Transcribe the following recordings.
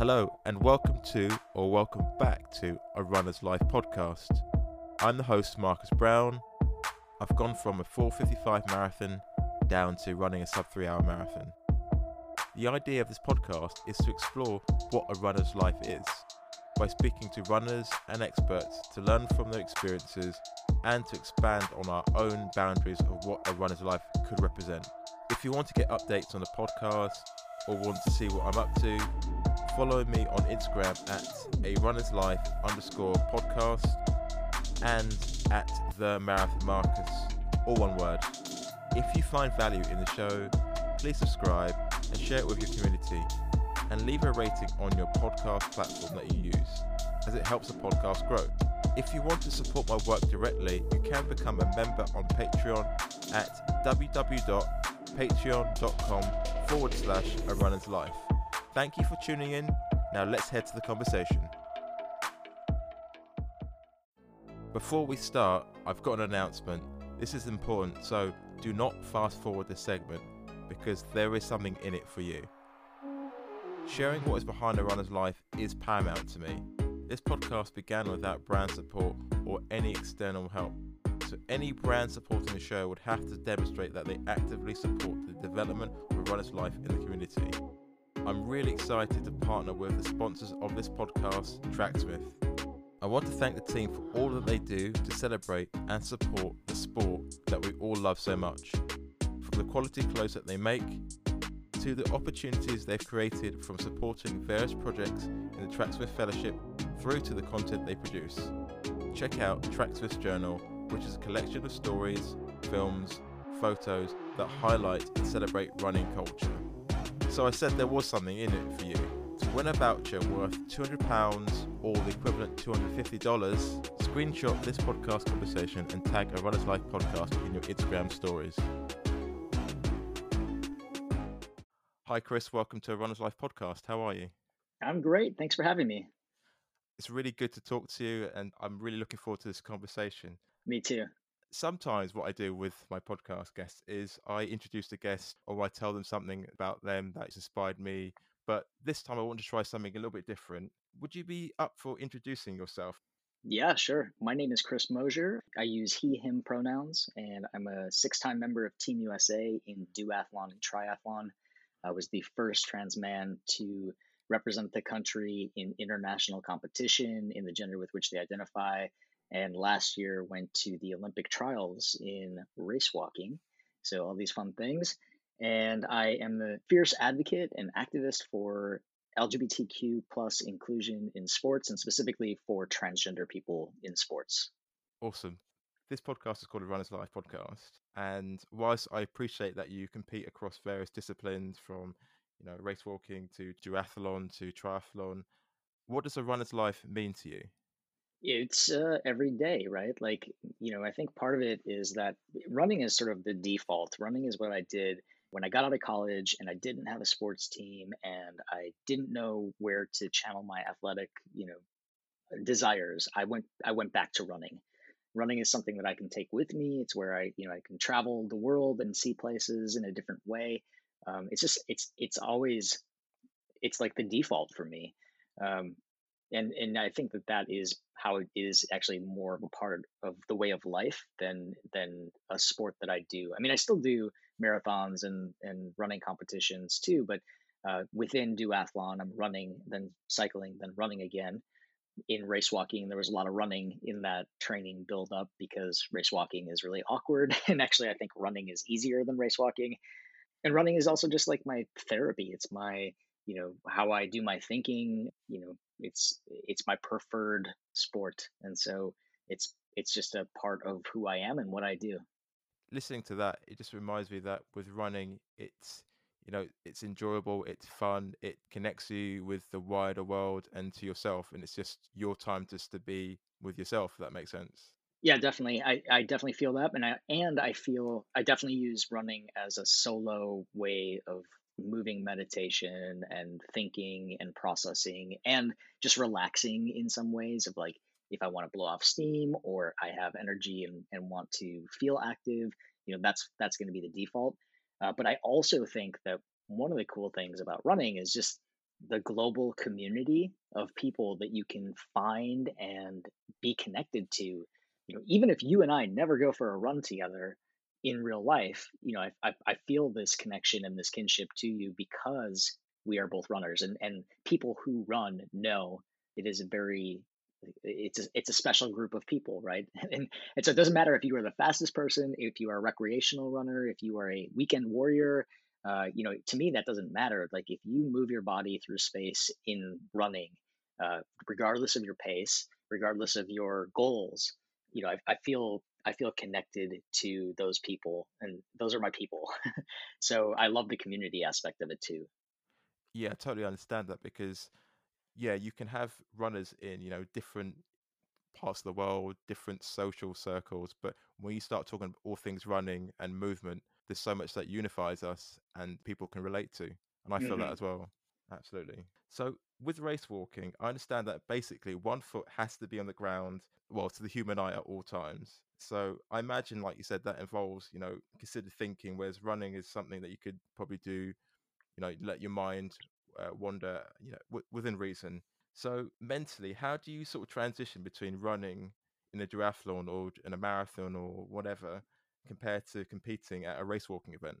Hello, and welcome to, or welcome back to, a Runner's Life podcast. I'm the host, Marcus Brown. I've gone from a 455 marathon down to running a sub three hour marathon. The idea of this podcast is to explore what a runner's life is by speaking to runners and experts to learn from their experiences and to expand on our own boundaries of what a runner's life could represent. If you want to get updates on the podcast or want to see what I'm up to, follow me on Instagram at a runner's life underscore podcast and at the marathon Marcus, all one word. If you find value in the show, please subscribe and share it with your community and leave a rating on your podcast platform that you use, as it helps the podcast grow. If you want to support my work directly, you can become a member on Patreon at www.patreon.com forward slash a runner's life. Thank you for tuning in. Now let's head to the conversation. Before we start, I've got an announcement. This is important, so do not fast forward this segment because there is something in it for you. Sharing what is behind a runner's life is paramount to me. This podcast began without brand support or any external help. So, any brand supporting the show would have to demonstrate that they actively support the development of a runner's life in the community. I'm really excited to partner with the sponsors of this podcast, Tracksmith. I want to thank the team for all that they do to celebrate and support the sport that we all love so much. From the quality clothes that they make, to the opportunities they've created from supporting various projects in the Tracksmith Fellowship through to the content they produce. Check out Tracksmith Journal, which is a collection of stories, films, photos that highlight and celebrate running culture. So I said there was something in it for you. To win a voucher worth £200 or the equivalent $250, screenshot this podcast conversation and tag a Runner's Life podcast in your Instagram stories. Hi, Chris. Welcome to a Runner's Life podcast. How are you? I'm great. Thanks for having me. It's really good to talk to you, and I'm really looking forward to this conversation. Me too. Sometimes, what I do with my podcast guests is I introduce the guest or I tell them something about them that has inspired me. But this time, I want to try something a little bit different. Would you be up for introducing yourself? Yeah, sure. My name is Chris Mosier. I use he, him pronouns, and I'm a six time member of Team USA in duathlon and triathlon. I was the first trans man to represent the country in international competition in the gender with which they identify. And last year went to the Olympic trials in race walking. So, all these fun things. And I am a fierce advocate and activist for LGBTQ plus inclusion in sports and specifically for transgender people in sports. Awesome. This podcast is called a Runner's Life podcast. And whilst I appreciate that you compete across various disciplines from, you know, race walking to duathlon to triathlon, what does a runner's life mean to you? It's uh, every day, right? Like, you know, I think part of it is that running is sort of the default. Running is what I did when I got out of college and I didn't have a sports team and I didn't know where to channel my athletic, you know, desires. I went I went back to running running is something that I can take with me. It's where I, you know, I can travel the world and see places in a different way. Um, it's just, it's, it's always, it's like the default for me. Um, and, and I think that that is how it is actually more of a part of the way of life than, than a sport that I do. I mean, I still do marathons and, and running competitions too, but uh, within duathlon, I'm running, then cycling, then running again. In race walking there was a lot of running in that training build up because race walking is really awkward and actually i think running is easier than race walking. And running is also just like my therapy. It's my you know how i do my thinking you know it's it's my preferred sport and so it's it's just a part of who i am and what i do. Listening to that it just reminds me that with running it's you know it's enjoyable it's fun it connects you with the wider world and to yourself and it's just your time just to be with yourself if that makes sense. Yeah definitely i, I definitely feel that and i and i feel i definitely use running as a solo way of moving meditation and thinking and processing and just relaxing in some ways of like if i want to blow off steam or i have energy and, and want to feel active you know that's that's going to be the default uh, but I also think that one of the cool things about running is just the global community of people that you can find and be connected to. You know, even if you and I never go for a run together in real life, you know, I, I, I feel this connection and this kinship to you because we are both runners, and and people who run know it is a very it's a, it's a special group of people, right? And, and so it doesn't matter if you are the fastest person, if you are a recreational runner, if you are a weekend warrior, uh, you know, to me that doesn't matter. Like if you move your body through space in running, uh, regardless of your pace, regardless of your goals, you know, I, I feel I feel connected to those people, and those are my people. so I love the community aspect of it too. Yeah, I totally understand that because yeah, you can have runners in, you know, different parts of the world, different social circles, but when you start talking all things running and movement, there's so much that unifies us and people can relate to. And I feel that hmm as well. Absolutely. So with race walking, I understand that basically one foot has to be on the ground, well, to the human eye at all times. So I imagine, like you said, that involves, you know, considered thinking, whereas running is something that you could probably do you know let your mind uh, wander you know w- within reason so mentally how do you sort of transition between running in a duathlon or in a marathon or whatever compared to competing at a race walking event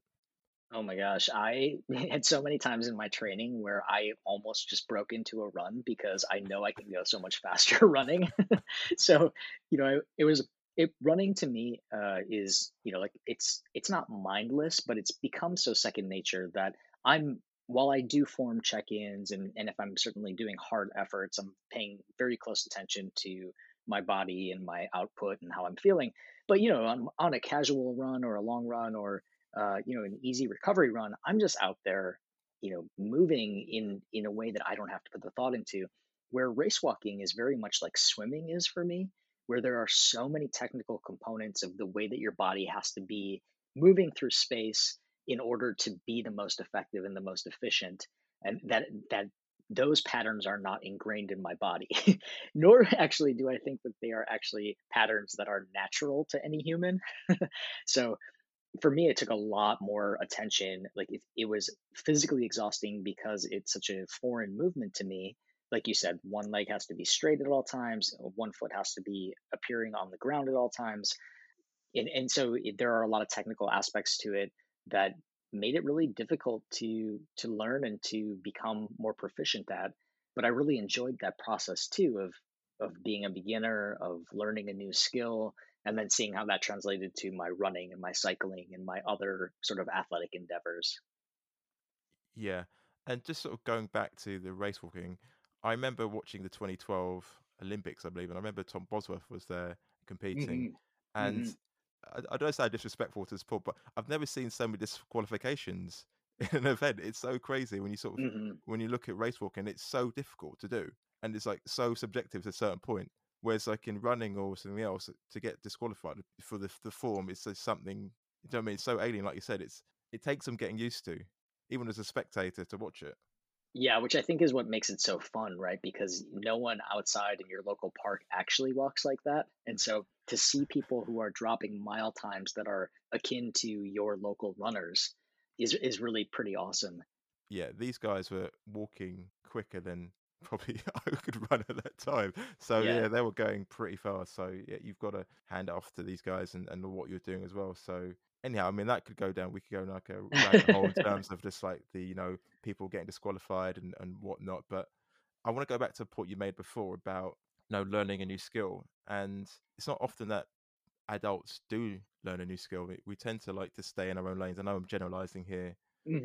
Oh my gosh, I had so many times in my training where I almost just broke into a run because I know I can go so much faster running. so, you know, it, was it running to me uh, is you know like it's it's not mindless, but it's become so second nature that I'm while I do form check-ins and and if I'm certainly doing hard efforts, I'm paying very close attention to my body and my output and how I'm feeling. But you know, on, on a casual run or a long run or uh, you know, an easy recovery run, I'm just out there, you know, moving in in a way that I don't have to put the thought into. Where race walking is very much like swimming is for me, where there are so many technical components of the way that your body has to be moving through space in order to be the most effective and the most efficient, and that that those patterns are not ingrained in my body. Nor actually do I think that they are actually patterns that are natural to any human. so for me, it took a lot more attention. Like it, it was physically exhausting because it's such a foreign movement to me. Like you said, one leg has to be straight at all times, one foot has to be appearing on the ground at all times. And, and so it, there are a lot of technical aspects to it that made it really difficult to to learn and to become more proficient at. But I really enjoyed that process too of of being a beginner, of learning a new skill, and then seeing how that translated to my running and my cycling and my other sort of athletic endeavors. yeah and just sort of going back to the race walking i remember watching the 2012 olympics i believe and i remember tom bosworth was there competing hmm and hmm I, I don't sound disrespectful to the sport, but I've never seen so many disqualifications in an event. It's so crazy when you sort of hmm when you look at race walking, it's so difficult to do, and it's like so subjective to a certain point. Whereas like in running or something else, uh, to get disqualified for the the form, it's just something. You know what I mean? It's so alien, like you said. It's it takes some getting used to, even as a spectator, to watch it. Yeah, which I think is what makes it so fun, right? Because no one outside in your local park actually walks like that. And so to see people who are dropping mile times that are akin to your local runners is is really pretty awesome. yeah, these guys were walking quicker than probably I could run at that time. So Yeah. yeah, they were going pretty fast. So yeah, you've got to hand it off to these guys and, and what you're doing as well. So anyhow, I mean that could go down. We could go like a rabbit hole in terms of just like the you know people getting disqualified and and whatnot. But I want to go back to a point you made before about you know learning a new skill, and it's not often that adults do learn a new skill. We, we tend to like to stay in our own lanes. I know I'm generalizing here,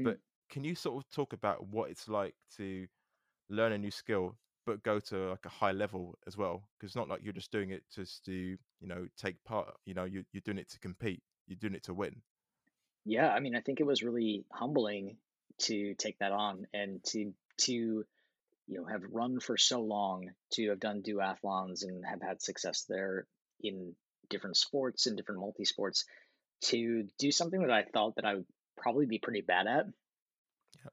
but hmm can you sort of talk about what it's like to learn a new skill, but go to like a high level as well? Because it's not like you're just doing it just to, you know, take part. You know, you, you're doing it to compete. You're doing it to win. Yeah, I mean, I think it was really humbling to take that on and to to you know have run for so long, to have done duathlons and have had success there in different sports and different multi sports, to do something that I thought that I would probably be pretty bad at.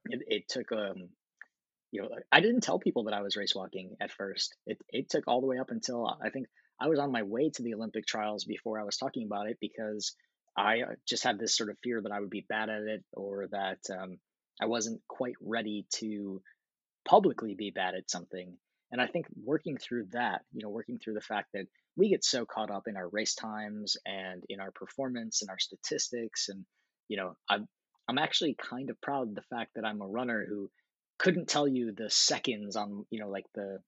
It, it took um you know I didn't tell people that I was race walking at first. It it took all the way up until I think I was on my way to the Olympic trials before I was talking about it because I uh, just had this sort of fear that I would be bad at it or that um, I wasn't quite ready to publicly be bad at something. And I think working through that, you know, working through the fact that we get so caught up in our race times and in our performance and our statistics and you know, I'm I'm actually kind of proud of the fact that I'm a runner who couldn't tell you the seconds on, you know, like the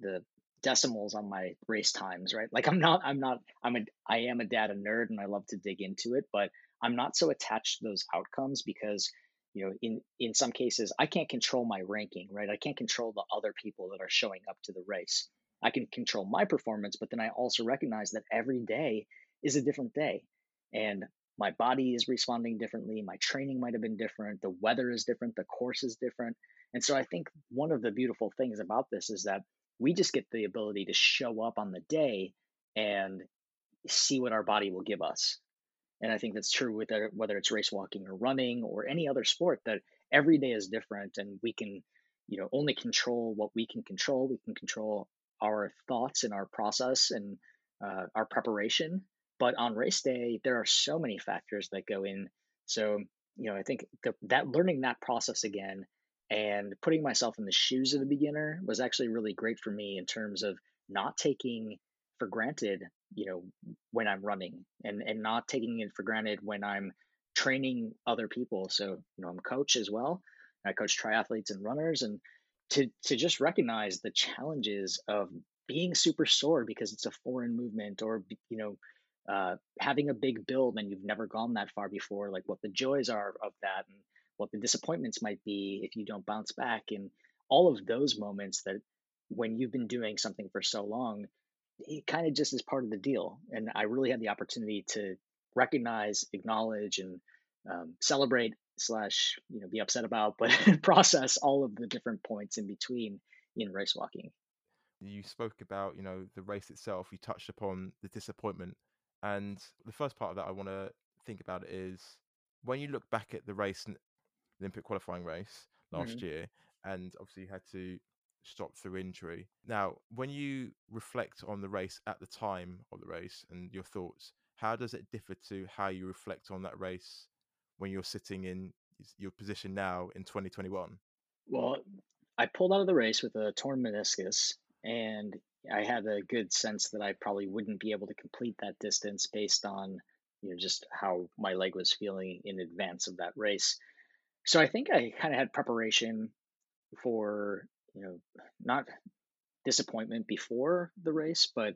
the decimals on my race times, right? Like I'm not I'm not I'm a I am a data nerd and I love to dig into it, but I'm not so attached to those outcomes because you know in in some cases I can't control my ranking, right? I can't control the other people that are showing up to the race. I can control my performance, but then I also recognize that every day is a different day. And my body is responding differently. My training might have been different. The weather is different. The course is different. And so I think one of the beautiful things about this is that we just get the ability to show up on the day and see what our body will give us. And I think that's true with whether it's race walking or running or any other sport that every day is different and we can, you know, only control what we can control. We can control our thoughts and our process and uh, our preparation but on race day, there are so many factors that go in. So, you know, I think the, that learning that process again and putting myself in the shoes of the beginner was actually really great for me in terms of not taking for granted, you know, when I'm running and, and not taking it for granted when I'm training other people. So, you know, I'm a coach as well. I coach triathletes and runners and to to just recognize the challenges of being super sore because it's a foreign movement or you know uh, having a big build and you've never gone that far before, like what the joys are of that and what the disappointments might be if you don't bounce back, and all of those moments that when you've been doing something for so long, it kind of just is part of the deal. And I really had the opportunity to recognize, acknowledge, and um, celebrate slash you know be upset about, but process all of the different points in between in race walking. You spoke about you know the race itself. You touched upon the disappointment and the first part of that I want to think about is when you look back at the race, Olympic qualifying race last mm-hmm. year, and obviously you had to stop through injury. Now, when you reflect on the race at the time of the race and your thoughts, how does it differ to how you reflect on that race when you're sitting in your position now in 2021? Well, I pulled out of the race with a torn meniscus, and I had a good sense that I probably wouldn't be able to complete that distance based on you know just how my leg was feeling in advance of that race. So I think I kind of had preparation for you know not disappointment before the race, but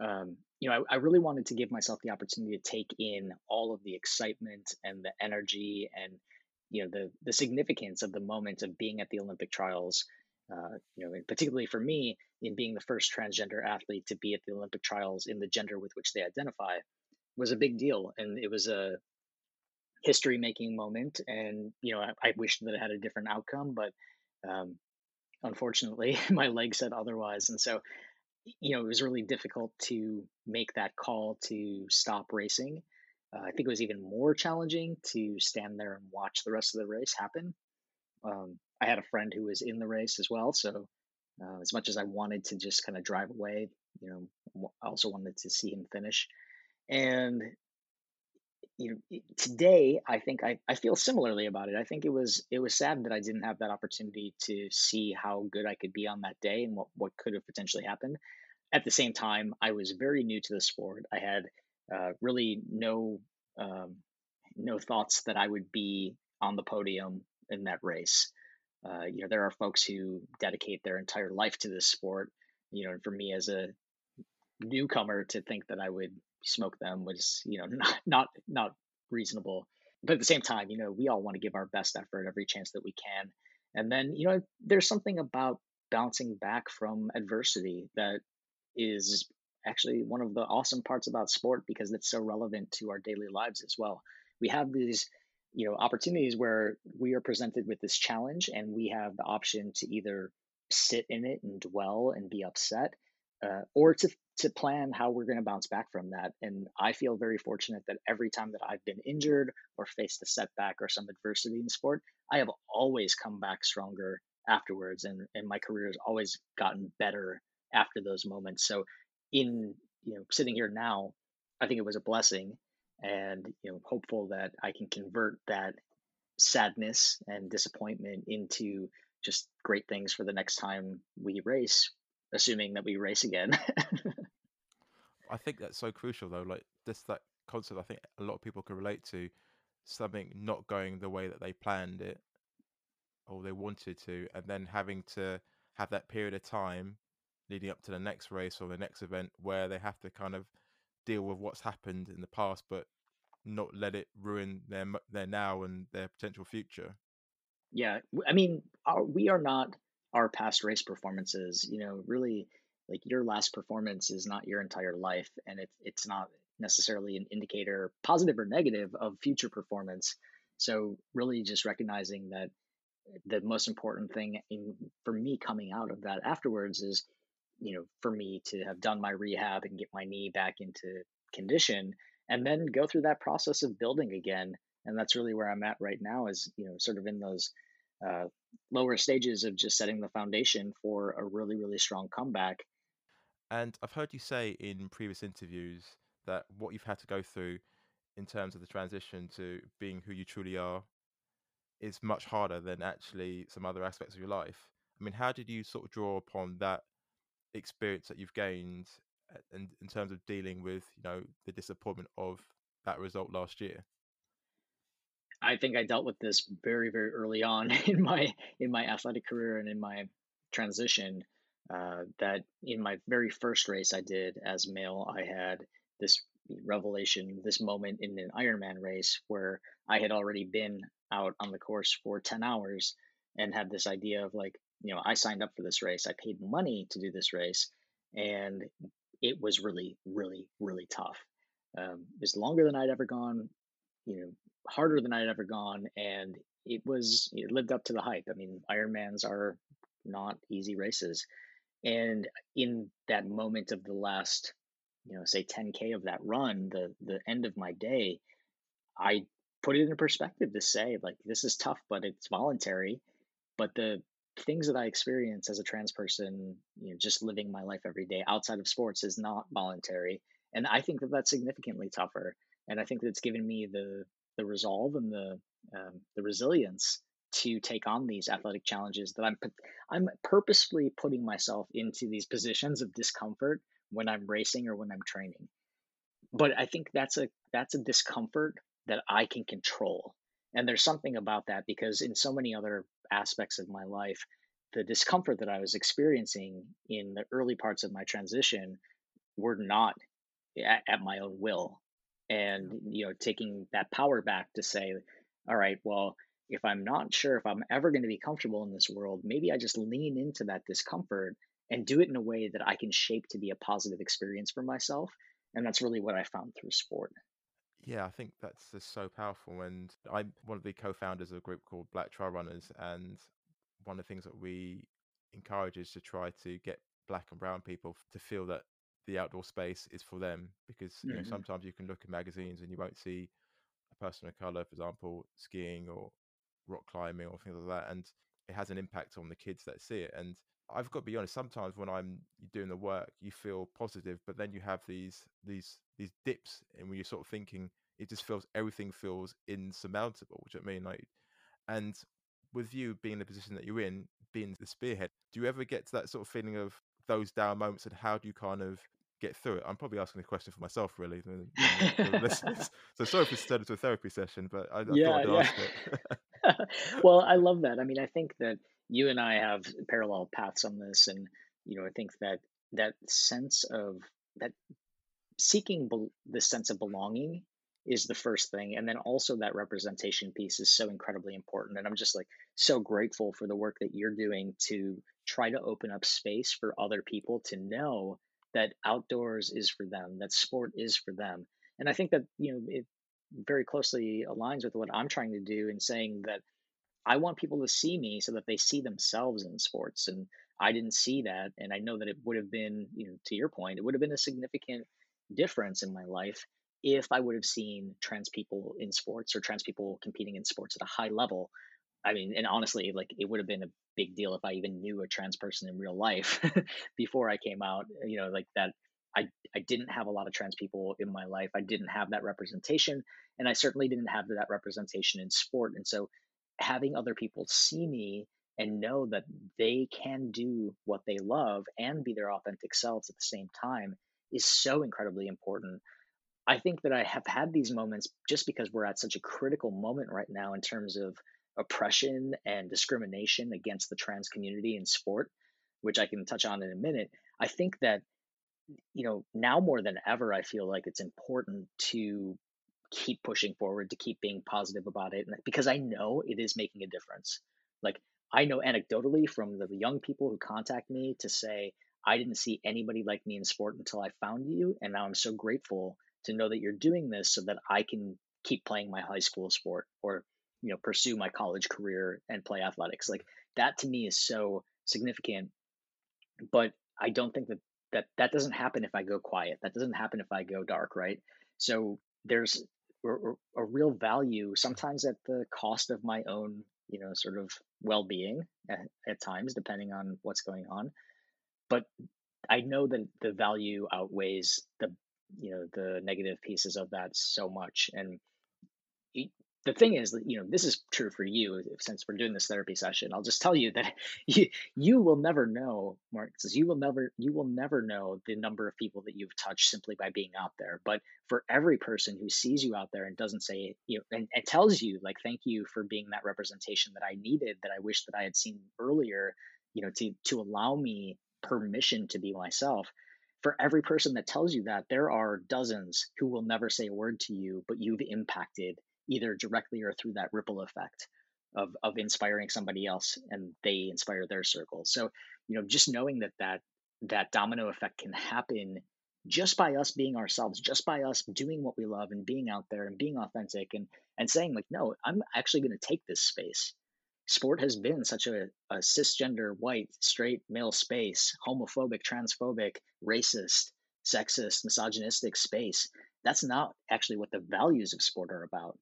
um, you know I, I really wanted to give myself the opportunity to take in all of the excitement and the energy and you know the the significance of the moment of being at the Olympic trials uh, you know, particularly for me, in being the first transgender athlete to be at the Olympic trials in the gender with which they identify, was a big deal, and it was a history-making moment. And you know, I, I wish that it had a different outcome, but um, unfortunately, my leg said otherwise, and so you know, it was really difficult to make that call to stop racing. Uh, I think it was even more challenging to stand there and watch the rest of the race happen. Um, I had a friend who was in the race as well. So uh, as much as I wanted to just kind of drive away, you know, I also wanted to see him finish. And you know, today I think I, I feel similarly about it. I think it was it was sad that I didn't have that opportunity to see how good I could be on that day and what, what could have potentially happened. At the same time, I was very new to the sport. I had uh, really no um, no thoughts that I would be on the podium in that race. Uh, you know, there are folks who dedicate their entire life to this sport. You know, and for me as a newcomer to think that I would smoke them was, you know, not not not reasonable. But at the same time, you know, we all want to give our best effort every chance that we can. And then, you know, there's something about bouncing back from adversity that is actually one of the awesome parts about sport because it's so relevant to our daily lives as well. We have these you know opportunities where we are presented with this challenge and we have the option to either sit in it and dwell and be upset uh, or to to plan how we're going to bounce back from that. And i feel very fortunate that every time that i've been injured or faced a setback or some adversity in sport i have always come back stronger afterwards and and my career has always gotten better after those moments. So in you know sitting here now i think it was a blessing and you know hopeful that I can convert that sadness and disappointment into just great things for the next time we race, assuming that we race again. I think that's so crucial though. Like this that concept I think a lot of people can relate to something not going the way that they planned it or they wanted to, and then having to have that period of time leading up to the next race or the next event where they have to kind of deal with what's happened in the past, but not let it ruin their their now and their potential future. Yeah, I mean, our, we are not our past race performances. You know, really, like your last performance is not your entire life, and it's it's not necessarily an indicator, positive or negative, of future performance. So, really, just recognizing that eh, the most important thing in for me coming out of that afterwards is, you know, for me to have done my rehab and get my knee back into condition, and then go through that process of building again and that's really where I'm at right now. Is you know sort of in those uh, lower stages of just setting the foundation for a really really strong comeback. And I've heard you say in previous interviews that what you've had to go through in terms of the transition to being who you truly are is much harder than actually some other aspects of your life. I mean, how did you sort of draw upon that experience that you've gained and uh, in terms of dealing with, you know, the disappointment of that result last year? I think I dealt with this very, very early on in my in my athletic career and in my transition. Uh, that in my very first race I did as male, I had this revelation, this moment in an Ironman race where I had already been out on the course for 10 hours and had this idea of like, you know, I signed up for this race, I paid money to do this race, and it was really, really, really tough. Um, it was longer than I'd ever gone, you know, harder than I'd ever gone, and it was it lived up to the hype. I mean, Ironmans are not easy races, and in that moment of the last, you know, say 10k of that run, the the end of my day, I put it in perspective to say like this is tough, but it's voluntary. But the things that I experience as a trans person, you know, just living my life every day outside of sports is not voluntary, and I think that that's significantly tougher. And I think that it's given me the the resolve and the um, the resilience to take on these athletic challenges that I'm I'm purposefully putting myself into these positions of discomfort when I'm racing or when I'm training. But I think that's a that's a discomfort that I can control. And there's something about that because in so many other aspects of my life, the discomfort that I was experiencing in the early parts of my transition were not at, at my own will. And you know taking that power back to say all right well if i'm not sure if i'm ever going to be comfortable in this world maybe i just lean into that discomfort and do it in a way that i can shape to be a positive experience for myself. And that's really what i found through sport yeah i think that's just so powerful and i'm one of the co-founders of a group called black trail runners and one of the things that we encourage is to try to get black and brown people to feel that the outdoor space is for them because you know mm-hmm. sometimes you can look at magazines and you won't see a person of color, for example, skiing or rock climbing or things like that, and it has an impact on the kids that see it. And I've got to be honest. Sometimes when I'm doing the work, you feel positive, but then you have these these these dips, and when you're sort of thinking, it just feels everything feels insurmountable. Which I mean, like, and with you being in the position that you're in, being the spearhead, do you ever get to that sort of feeling of those down moments, and how do you kind of get through it? I'm probably asking a question for myself, really. Than listeners. So sorry if it's turned into a therapy session, but I, I yeah, thought I'd ask it. well, I love that. I mean, I think that you and I have parallel paths on this, and you know, I think that that sense of that seeking be- the sense of belonging is the first thing and then also that representation piece is so incredibly important and i'm just like so grateful for the work that you're doing to try to open up space for other people to know that outdoors is for them, that sport is for them. And I think that, you know, it very closely aligns with what I'm trying to do in saying that I want people to see me so that they see themselves in sports. And I didn't see that. And I know that it would have been, you know, to your point, it would have been a significant difference in my life if I would have seen trans people in sports or trans people competing in sports at a high level. I mean, and honestly, like it would have been a big deal if I even knew a trans person in real life before I came out. You know, like that. I I didn't have a lot of trans people in my life. I didn't have that representation, and I certainly didn't have that representation in sport. And so, having other people see me and know that they can do what they love and be their authentic selves at the same time is so incredibly important. I think that I have had these moments just because we're at such a critical moment right now in terms of oppression and discrimination against the trans community in sport, which I can touch on in a minute. I think that, you know, now more than ever, I feel like it's important to keep pushing forward, to keep being positive about it, because I know it is making a difference. Like, I know anecdotally from the young people who contact me to say, I didn't see anybody like me in sport until I found you. And now I'm so grateful to know that you're doing this so that I can keep playing my high school sport or, you know, pursue my college career and play athletics. Like that to me is so significant. But I don't think that that, that doesn't happen if I go quiet. That doesn't happen if I go dark, right? So there's a, a real value sometimes at the cost of my own, you know, sort of well-being at, at times, depending on what's going on. But I know that the value outweighs the you know the negative pieces of that so much and the thing is that you know this is true for you since we're doing this therapy session i'll just tell you that you you will never know Marcus you will never you will never know the number of people that you've touched simply by being out there but for every person who sees you out there and doesn't say you know and, and tells you like thank you for being that representation that i needed that i wish that i had seen earlier you know to to allow me permission to be myself. For every person that tells you that, there are dozens who will never say a word to you, but you've impacted either directly or through that ripple effect of of inspiring somebody else and they inspire their circle. So, you know, just knowing that that that domino effect can happen just by us being ourselves, just by us doing what we love and being out there and being authentic and and saying like, no, I'm actually going to take this space sport has been such a, a cisgender, white, straight male space, homophobic, transphobic, racist, sexist, misogynistic space. That's not actually what the values of sport are about.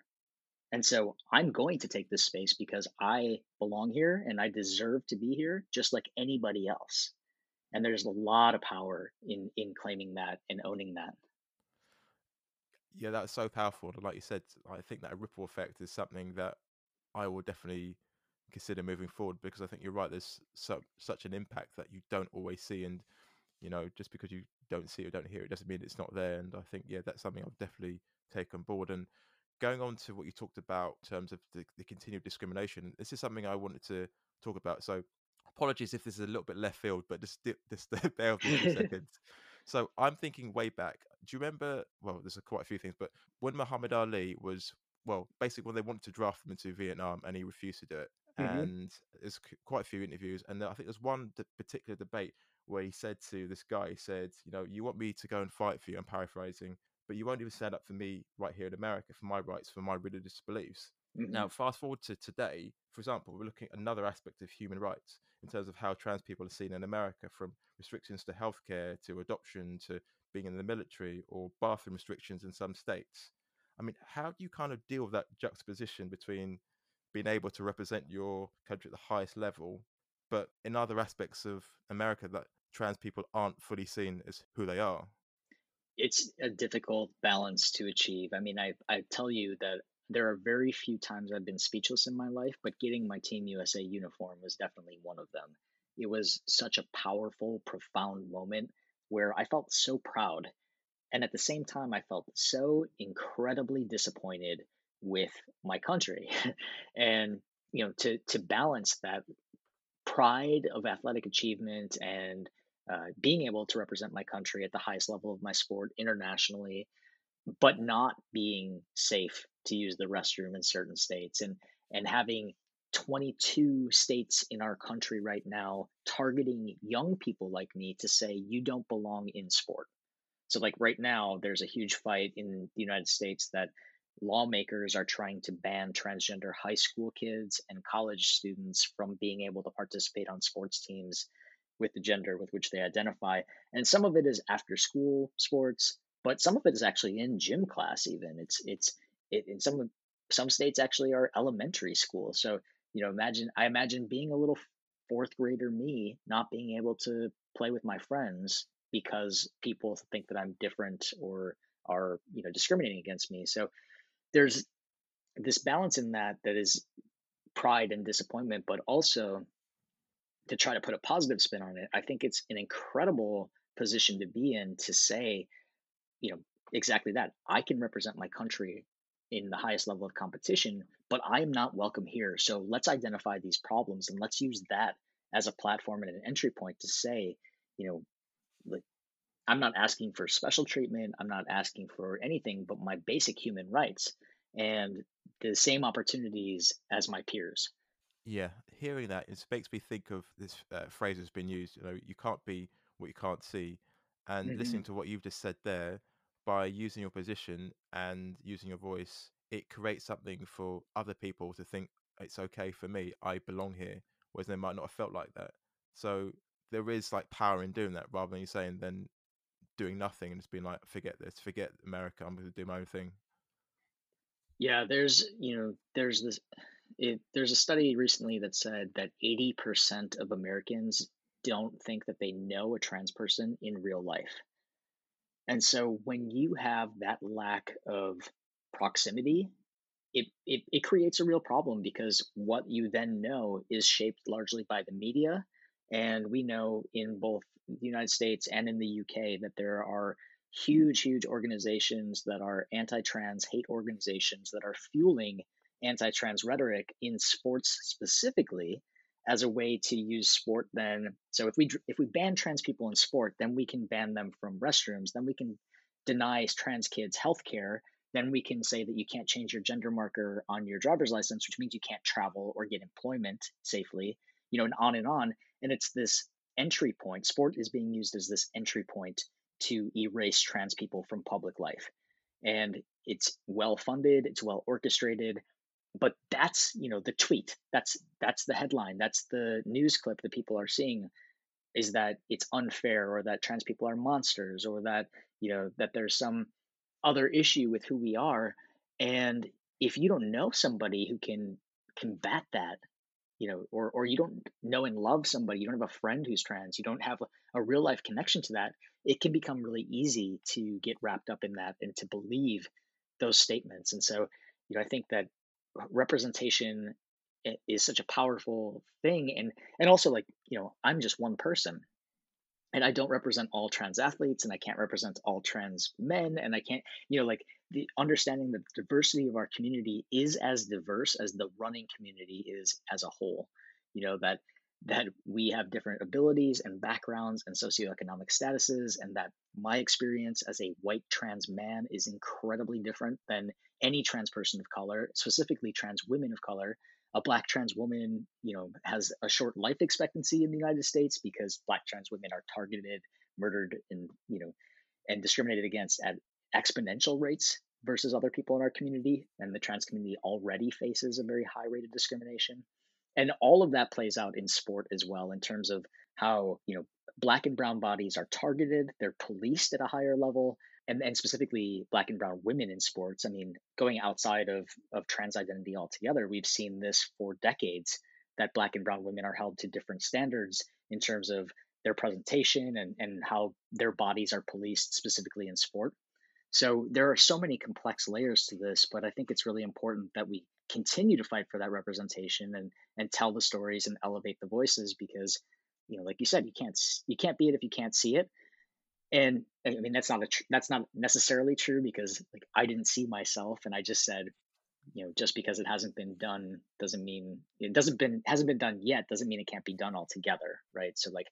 And so I'm going to take this space because I belong here and I deserve to be here just like anybody else. And there's a lot of power in in claiming that and owning that. Yeah, that's so powerful. And like you said, I think that ripple effect is something that I will definitely consider moving forward because I think you're right. There's so, such an impact that you don't always see, and you know, just because you don't see or don't hear it doesn't mean it's not there. And I think yeah, that's something I'll definitely take on board. And going on to what you talked about in terms of the, the continued discrimination, this is something I wanted to talk about. So apologies if this is a little bit left field, but just just bear with me for a second. So I'm thinking way back. Do you remember? Well, there's quite a few things, but when Muhammad Ali was well, basically when they wanted to draft him into Vietnam and he refused to do it, mm-hmm. and there's quite a few interviews, and I think there's one particular debate where he said to this guy, he said, you know, you want me to go and fight for you. I'm paraphrasing, but you won't even stand up for me right here in America for my rights, for my religious beliefs. Mm-hmm. Now, fast forward to today, for example, we're looking at another aspect of human rights in terms of how trans people are seen in America, from restrictions to healthcare to adoption to being in the military or bathroom restrictions in some states. I mean, how do you kind of deal with that juxtaposition between being able to represent your country at the highest level, but in other aspects of America that trans people aren't fully seen as who they are. It's a difficult balance to achieve. I mean, I I tell you that there are very few times I've been speechless in my life, but getting my Team USA uniform was definitely one of them. It was such a powerful, profound moment where I felt so proud. And at the same time, I felt so incredibly disappointed with my country and you know to to balance that pride of athletic achievement and uh, being able to represent my country at the highest level of my sport internationally but not being safe to use the restroom in certain states and and having 22 states in our country right now targeting young people like me to say you don't belong in sport. So like right now there's a huge fight in the united states that lawmakers are trying to ban transgender high school kids and college students from being able to participate on sports teams with the gender with which they identify. And some of it is after school sports, but some of it is actually in gym class even. It's it's it, in some some states actually are elementary school. So, you know, imagine I imagine being a little fourth grader me not being able to play with my friends because people think that I'm different or are, you know, discriminating against me. So there's this balance in that that is pride and disappointment, but also to try to put a positive spin on it, I think it's an incredible position to be in to say, you know, exactly that. I can represent my country in the highest level of competition, but I am not welcome here. So let's identify these problems and let's use that as a platform and an entry point to say, you know, like I'm not asking for special treatment, I'm not asking for anything but my basic human rights and the same opportunities as my peers. Yeah, hearing that it makes me think of this uh, phrase that's been used. You know, you can't be what you can't see, and listening to what you've just said there, by using your position and using your voice, it creates something for other people to think it's okay for me. I belong here, whereas they might not have felt like that. So there is like power in doing that, rather than you saying then doing nothing and just being like, forget this, forget America. I'm going to do my own thing. Yeah, there's, you know, there's this it, there's a study recently that said that 80% of Americans don't think that they know a trans person in real life. And so when you have that lack of proximity, it, it, it creates a real problem because what you then know is shaped largely by the media. And we know in both the United States and in the UK that there are huge, huge organizations that are anti trans hate organizations that are fueling anti trans rhetoric in sports specifically as a way to use sport then. So if we if we ban trans people in sport then we can ban them from restrooms. Then we can deny trans kids health care then we can say that you can't change your gender marker on your driver's license which means you can't travel or get employment safely you know and on and on. And it's this entry point. Sport is being used as this entry point to erase trans people from public life. And it's well funded it's well orchestrated but that's you know the tweet that's that's the headline that's the news clip that people are seeing is that it's unfair or that trans people are monsters or that you know that there's some other issue with who we are. And if you don't know somebody who can combat that you know or or you don't know and love somebody you don't have a friend who's trans you don't have a, a real life connection to that it can become really easy to get wrapped up in that and to believe those statements. And so you know i think that representation is such a powerful thing and and also like you know i'm just one person and i don't represent all trans athletes and i can't represent all trans men and i can't you know like the understanding that the diversity of our community is as diverse as the running community is as a whole you know that that we have different abilities and backgrounds and socioeconomic statuses and that my experience as a white trans man is incredibly different than any trans person of color, specifically trans women of color. A black trans woman, you know, has a short life expectancy in the United States because black trans women are targeted, murdered, and you know, and discriminated against at exponential rates versus other people in our community. And the trans community already faces a very high rate of discrimination. And all of that plays out in sport as well in terms of how, you know, black and brown bodies are targeted, they're policed at a higher level, and, and specifically black and brown women in sports. I mean, going outside of, of trans identity altogether, we've seen this for decades that black and brown women are held to different standards in terms of their presentation and, and how their bodies are policed specifically in sport. So there are so many complex layers to this, but I think it's really important that we continue to fight for that representation and and tell the stories and elevate the voices because you know like you said you can't you can't be it if you can't see it. And i mean that's not a tr- that's not necessarily true because like i didn't see myself and i just said you know just because it hasn't been done doesn't mean it doesn't been hasn't been done yet doesn't mean it can't be done altogether right? So like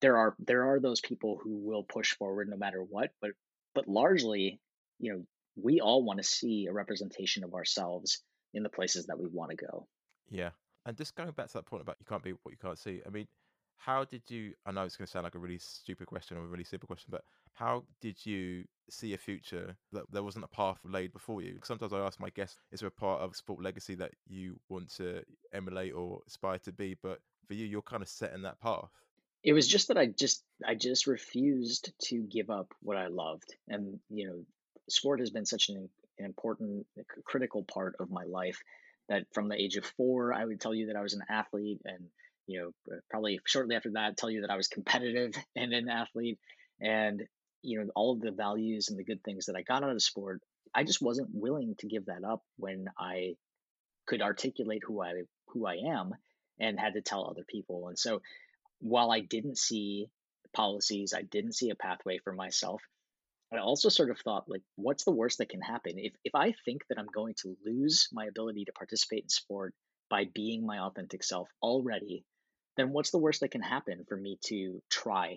there are there are those people who will push forward no matter what but but largely you know we all want to see a representation of ourselves in the places that we want to go Yeah. And just going back to that point about you can't be what you can't see. I mean, how did you? I know it's going to sound like a really stupid question or a really simple question, but how did you see a future that there wasn't a path laid before you? Sometimes I ask my guests, is there a part of sport legacy that you want to emulate or aspire to be? But for you, you're kind of setting that path. it was just that i just i just refused to give up what i loved and you know sport has been such an, an important critical part of my life that from the age of four i would tell you that i was an athlete and you know uh, probably shortly after that tell you that i was competitive and an athlete and you know all of the values and the good things that i got out of sport i just wasn't willing to give that up when i could articulate who i who i am and had to tell other people. And so while I didn't see policies, I didn't see a pathway for myself. I also sort of thought, like, what's the worst that can happen? If, if I think that I'm going to lose my ability to participate in sport by being my authentic self already, then what's the worst that can happen for me to try,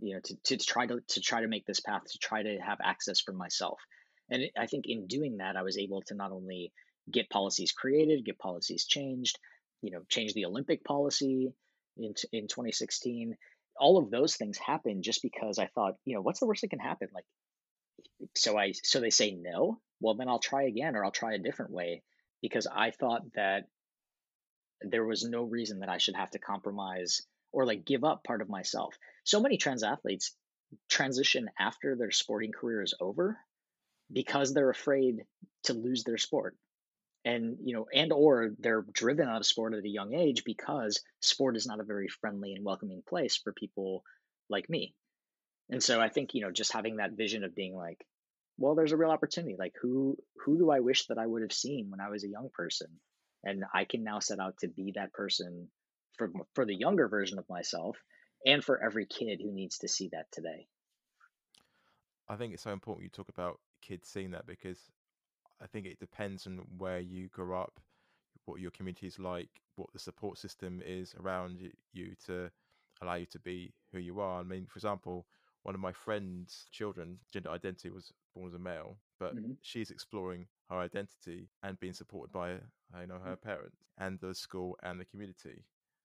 you know, to, to try to, to try to make this path, to try to have access for myself. And I think in doing that, I was able to not only get policies created, get policies changed, you know, change the Olympic policy in, in 2016, all of those things happened just because I thought, you know, what's the worst that can happen? Like, so I, so they say no, well, then I'll try again or I'll try a different way because I thought that there was no reason that I should have to compromise or like give up part of myself. So many trans athletes transition after their sporting career is over because they're afraid to lose their sport and you know and or they're driven out of sport at a young age because sport is not a very friendly and welcoming place for people like me. And so i think you know just having that vision of being like well there's a real opportunity. Like who who do i wish that i would have seen when i was a young person? And i can now set out to be that person for for the younger version of myself and for every kid who needs to see that today. I think it's so important you talk about kids seeing that because I think it depends on where you grew up, what your community is like, what the support system is around you to allow you to be who you are. I mean, for example, one of my friend's children, gender identity was born as a male, but mm-hmm. she's exploring her identity and being supported by you know her mm. parents and the school and the community.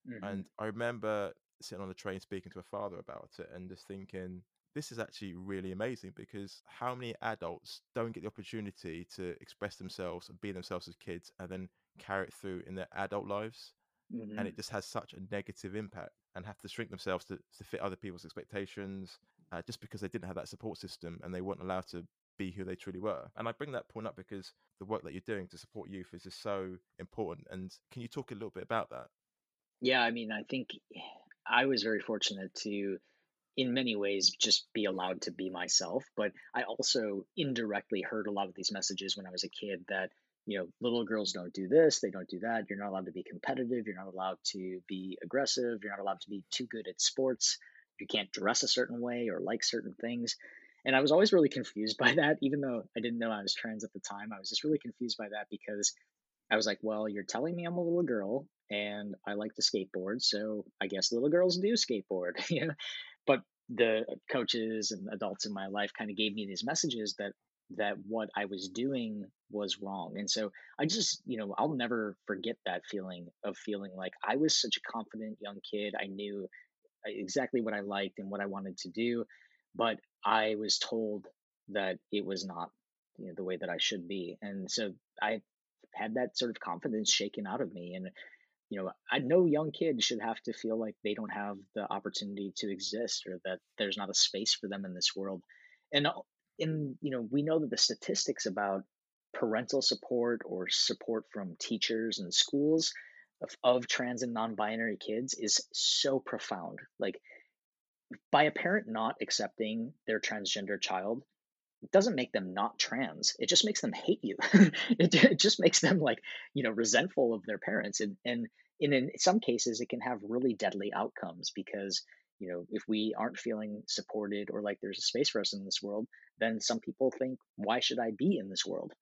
Mm-hmm. And I remember sitting on the train speaking to her father about it and just thinking this is actually really amazing because how many adults don't get the opportunity to express themselves and be themselves as kids and then carry it through in their adult lives mm-hmm. and it just has such a negative impact and have to shrink themselves to, to fit other people's expectations uh, just because they didn't have that support system and they weren't allowed to be who they truly were. And I bring that point up because the work that you're doing to support youth is just so important. And can you talk a little bit about that? Yeah, I mean, I think I was very fortunate to in many ways just be allowed to be myself but i also indirectly heard a lot of these messages when i was a kid that you know little girls don't do this they don't do that you're not allowed to be competitive you're not allowed to be aggressive you're not allowed to be too good at sports you can't dress a certain way or like certain things and i was always really confused by that even though i didn't know i was trans at the time i was just really confused by that because i was like well you're telling me i'm a little girl and i like to skateboard so i guess little girls do skateboard you know but the coaches and adults in my life kind of gave me these messages that that what I was doing was wrong. And so I just, you know, I'll never forget that feeling of feeling like I was such a confident young kid. I knew uh, exactly what I liked and what I wanted to do, but I was told that it was not you know, the way that I should be. And so I had that sort of confidence shaken out of me. And you know, I no young kid should have to feel like they don't have the opportunity to exist or that there's not a space for them in this world. And in you know, we know that the statistics about parental support or support from teachers and schools of, of trans and non-binary kids is so profound. Like by a parent not accepting their transgender child, doesn't make them not trans. It just makes them hate you. it, it, just makes them like, you know, resentful of their parents. And, and in, in some cases, it can have really deadly outcomes because, you know, if we aren't feeling supported or like there's a space for us in this world, then some people think, why should I be in this world?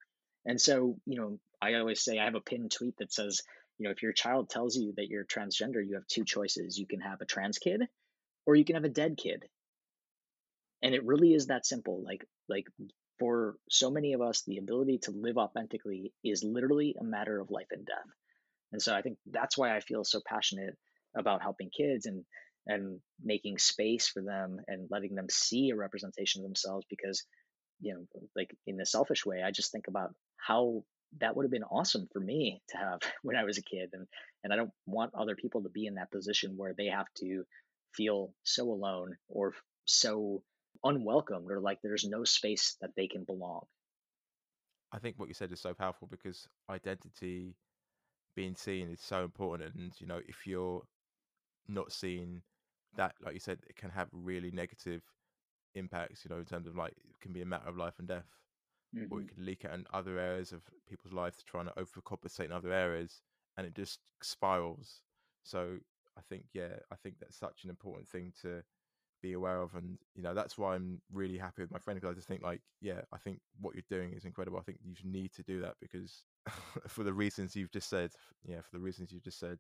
And so, you know, I always say I have a pinned tweet that says, you know, if your child tells you that you're transgender, you have two choices. You can have a trans kid or you can have a dead kid and it really is that simple like like for so many of us the ability to live authentically is literally a matter of life and death. And so i think that's why i feel so passionate about helping kids and and making space for them and letting them see a representation of themselves because you know like in a selfish way i just think about how that would have been awesome for me to have when i was a kid and and i don't want other people to be in that position where they have to feel so alone or so unwelcomed or like there's no space that they can belong. I think what you said is so powerful because identity being seen is so important and you know if you're not seen that like you said it can have really negative impacts you know in terms of like it can be a matter of life and death mm-hmm. or it can leak out in other areas of people's lives trying to overcompensate in other areas and it just spirals So I think, yeah, I think that's such an important thing to be aware of, and you know that's why I'm really happy with my friend because I just think like, yeah, I think what you're doing is incredible. I think you need to do that because for the reasons you've just said, yeah, for the reasons you've just said,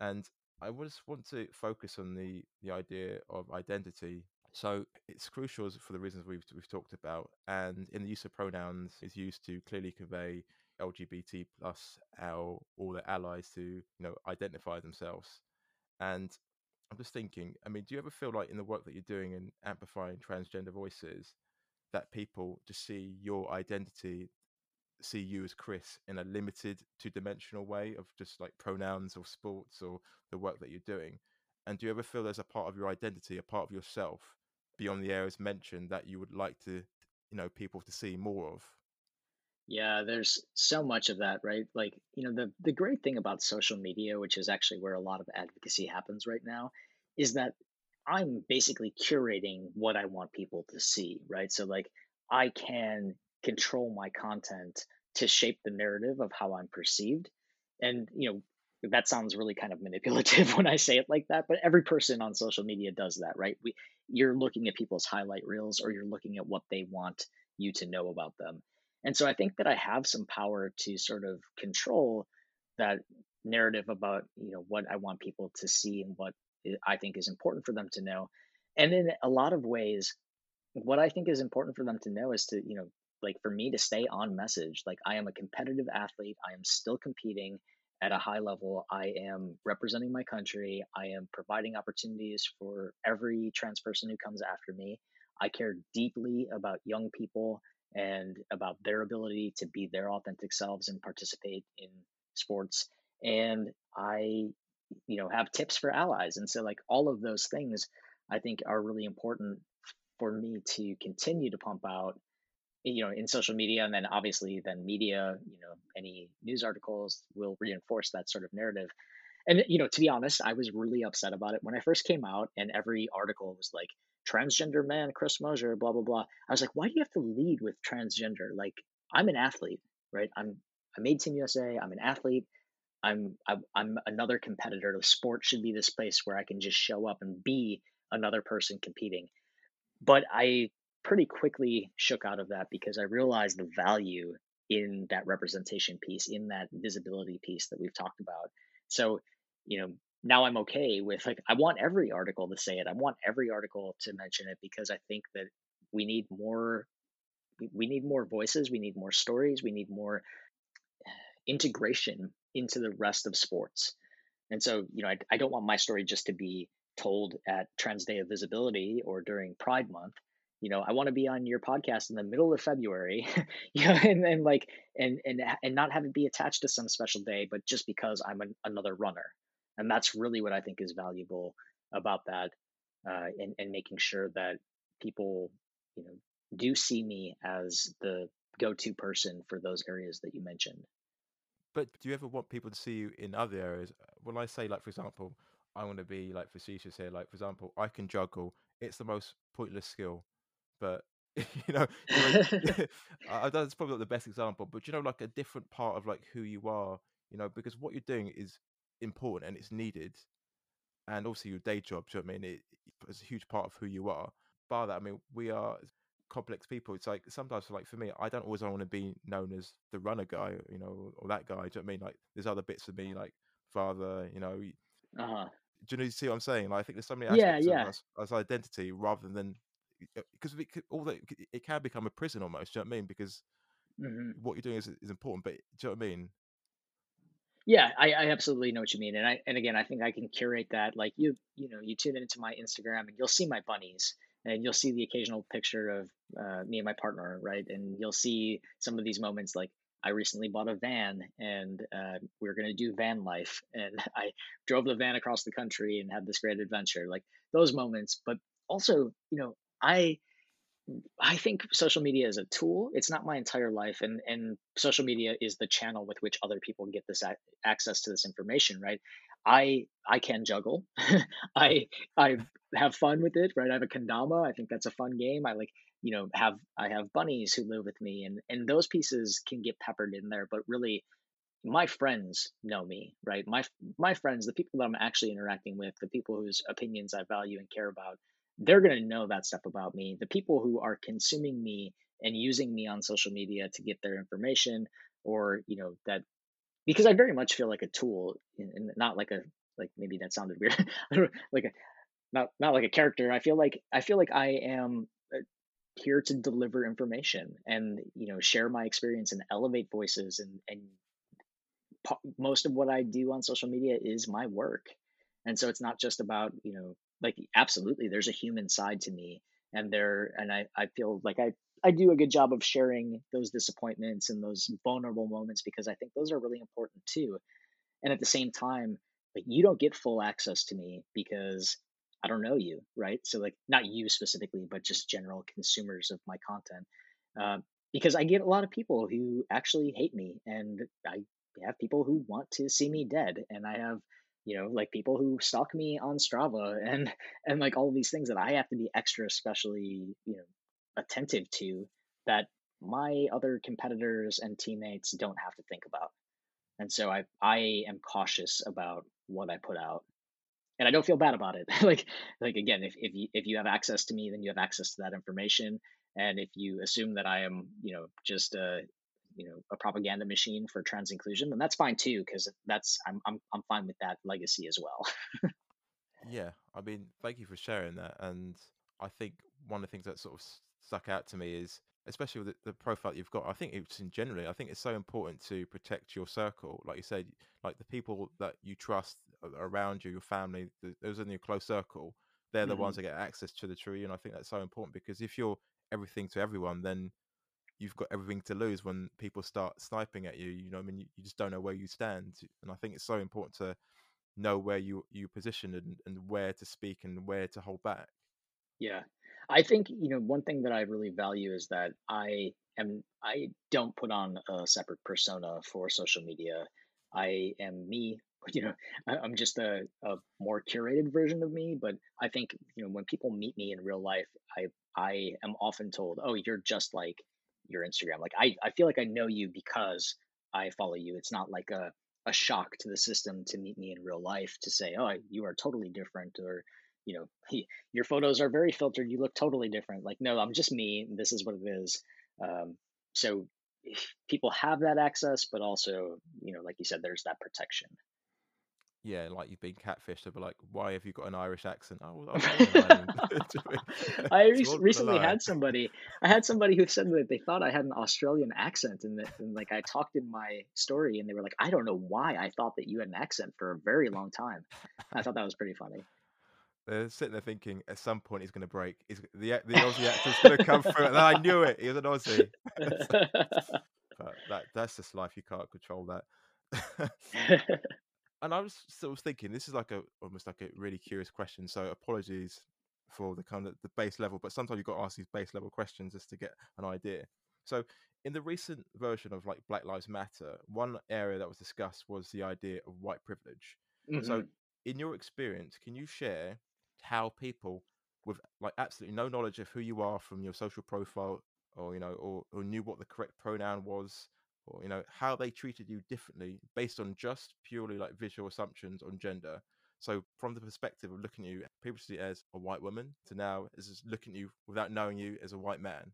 and I just want to focus on the the idea of identity. So it's crucial for the reasons we've we've talked about, and in the use of pronouns is used to clearly convey LGBT plus L all their allies to you know identify themselves. And I'm just thinking, I mean, do you ever feel like in the work that you're doing in amplifying transgender voices that people just see your identity see you as Chris in a limited two dimensional way of just like pronouns or sports or the work that you're doing? And do you ever feel there's a part of your identity, a part of yourself beyond the areas mentioned that you would like to, you know, people to see more of? Yeah, there's so much of that, right? Like, you know, the the great thing about social media, which is actually where a lot of advocacy happens right now, is that I'm basically curating what I want people to see, right? So like I can control my content to shape the narrative of how I'm perceived. And, you know, that sounds really kind of manipulative when I say it like that, but every person on social media does that, right? We, you're looking at people's highlight reels or you're looking at what they want you to know about them. And so I think that I have some power to sort of control that narrative about, you know, what I want people to see and what I think is important for them to know. And in a lot of ways, what I think is important for them to know is to, you know, like for me to stay on message. Like I am a competitive athlete. I am still competing at a high level. I am representing my country. I am providing opportunities for every trans person who comes after me. I care deeply about young people and about their ability to be their authentic selves and participate in sports. And I, you know, have tips for allies. And so, like, all of those things I think are really important for me to continue to pump out eh, you know in social media and then obviously then media you know any news articles will reinforce that sort of narrative and you know to be honest i was really upset about it when i first came out and every article was like transgender man chris mosier blah blah blah. I was like why do you have to lead with transgender? Like i'm an athlete right? I'm i made team usa i'm an athlete. I'm i'm, I'm another competitor. The sport should be this place where i can just show up and be another person competing. But i pretty quickly shook out of that because I realized the value in that representation piece, in that visibility piece that we've talked about. So, you know, now I'm okay with like, I want every article to say it. I want every article to mention it because I think that we need more, we need more voices, we need more stories, we need more integration into the rest of sports. And so, you know, I, I don't want my story just to be told at Trans Day of Visibility or during Pride Month you know, I want to be on your podcast in the middle of February, you know, and, and like, and, and, and not have it be attached to some special day, but just because I'm an, another runner. And that's really what I think is valuable about that. Uh, and, and making sure that people, you know, do see me as the go-to person for those areas that you mentioned. But do you ever want people to see you in other areas? When I say, like, for example, I want to be like facetious here. Like, for example, I can juggle. It's the most pointless skill but you know, I, that's probably not the best example, but you know, like a different part of like who you are, you know, because what you're doing is important and it's needed, and also your day job. Do you know I mean? It, it's a huge part of who you are. Bar that, I mean, we are complex people. It's like sometimes, like for me, I don't always want to be known as the runner guy, you know, or that guy. Do you know I mean? Like, there's other bits of me, like father, you know. Uh-huh. Do you know? You see what I'm saying? Like, I think there's so many aspects yeah, yeah. of us as identity rather than because uh, it, all that it can become a prison almost. Do you know what I mean? Because mm-hmm. what you're doing is is important, but do you know what I mean? Yeah, I, I absolutely know what you mean, and I and again, I think I can curate that. Like you, you know, you tune into my Instagram and you'll see my bunnies, and you'll see the occasional picture of uh, me and my partner, right? And you'll see some of these moments like I recently bought a van and uh, we are going to do van life. And I drove the van across the country and had this great adventure, like those moments. But also, you know, I I think social media is a tool. It's not my entire life, and and social media is the channel with which other people get this a- access to this information. Right? I I can juggle. I I have fun with it. Right? I have a kendama. I think that's a fun game. I like you know have I have bunnies who live with me, and and those pieces can get peppered in there. But really, my friends know me, right? My my friends, the people that I'm actually interacting with, the people whose opinions I value and care about, they're going to know that stuff about me. The people who are consuming me and using me on social media to get their information or, you know, that because I very much feel like a tool and not like a like maybe that sounded weird. like a not not like a character. I feel like I feel like I am uh, here to deliver information and you know share my experience and elevate voices and and most of what I do on social media is my work. And so it's not just about, you know, like absolutely there's a human side to me and there and I, I feel like I, I do a good job of sharing those disappointments and those vulnerable moments because I think those are really important too. And at the same time, like you don't get full access to me because I don't know you, right? So like not you specifically, but just general consumers of my content. Uh, because I get a lot of people who actually hate me, and I have people who want to see me dead, and I have you know like people who stalk me on Strava, and and like all these things that I have to be extra especially you know attentive to that my other competitors and teammates don't have to think about. And so I I am cautious about what I put out. And I don't feel bad about it. like like again, if, if you if you have access to me, then you have access to that information. And if you assume that I am, you know, just a you know a propaganda machine for trans inclusion, then that's fine too, because that's I'm I'm I'm fine with that legacy as well. yeah, I mean, thank you for sharing that, and I think one of the things that sort of stuck out to me is especially with the, the, profile you've got i think it's in generally i think it's so important to protect your circle like you said like the people that you trust around you your family the, those in your close circle they're the mm-hmm. ones that get access to the tree and i think that's so important because if you're everything to everyone then you've got everything to lose when people start sniping at you. You know, I mean, you, you just don't know where you stand, and I think it's so important to know where you you position and, and where to speak and where to hold back. Yeah, I think you know one thing that I really value is that I am I don't put on a separate persona for social media. I am me. You know, I'm just a, a more curated version of me. But I think you know when people meet me in real life, I I am often told, "Oh, you're just like your Instagram. Like I, I feel like I know you because I follow you. It's not like a, a shock to the system to meet me in real life to say, oh, you are totally different or, you know, your photos are very filtered. You look totally different. Like, no, I'm just me. This is what it is. Um, so people have that access, but also, you know, like you said, there's that protection yeah, like you've been catfished. They'll be like, "Why have you got an Irish accent?" Oh, I re- recently had somebody. I had somebody who said that they thought I had an Australian accent, and that, and like I talked in my story, and they were like, "I don't know why I thought that you had an accent for a very long time." I thought that was pretty funny. They're sitting there thinking, at some point he's going to break. He's, the the Aussie accent's going to come through, and I knew it. He was an Aussie. but that that's just life. You can't control that and I was sort of thinking this is like a almost like a really curious question. So apologies for the kind of the base level, but sometimes you've got to ask these base level questions just to get an idea. So in the recent version of like Black Lives Matter, one area that was discussed was the idea of white privilege. Mm-hmm. So in your experience, can you share how people with like absolutely no knowledge of who you are from your social profile or you know or, or knew what the correct pronoun was or you know how they treated you differently based on just purely like visual assumptions on gender. So from the perspective of looking at you previously as a white woman to now as looking at you without knowing you as a white man.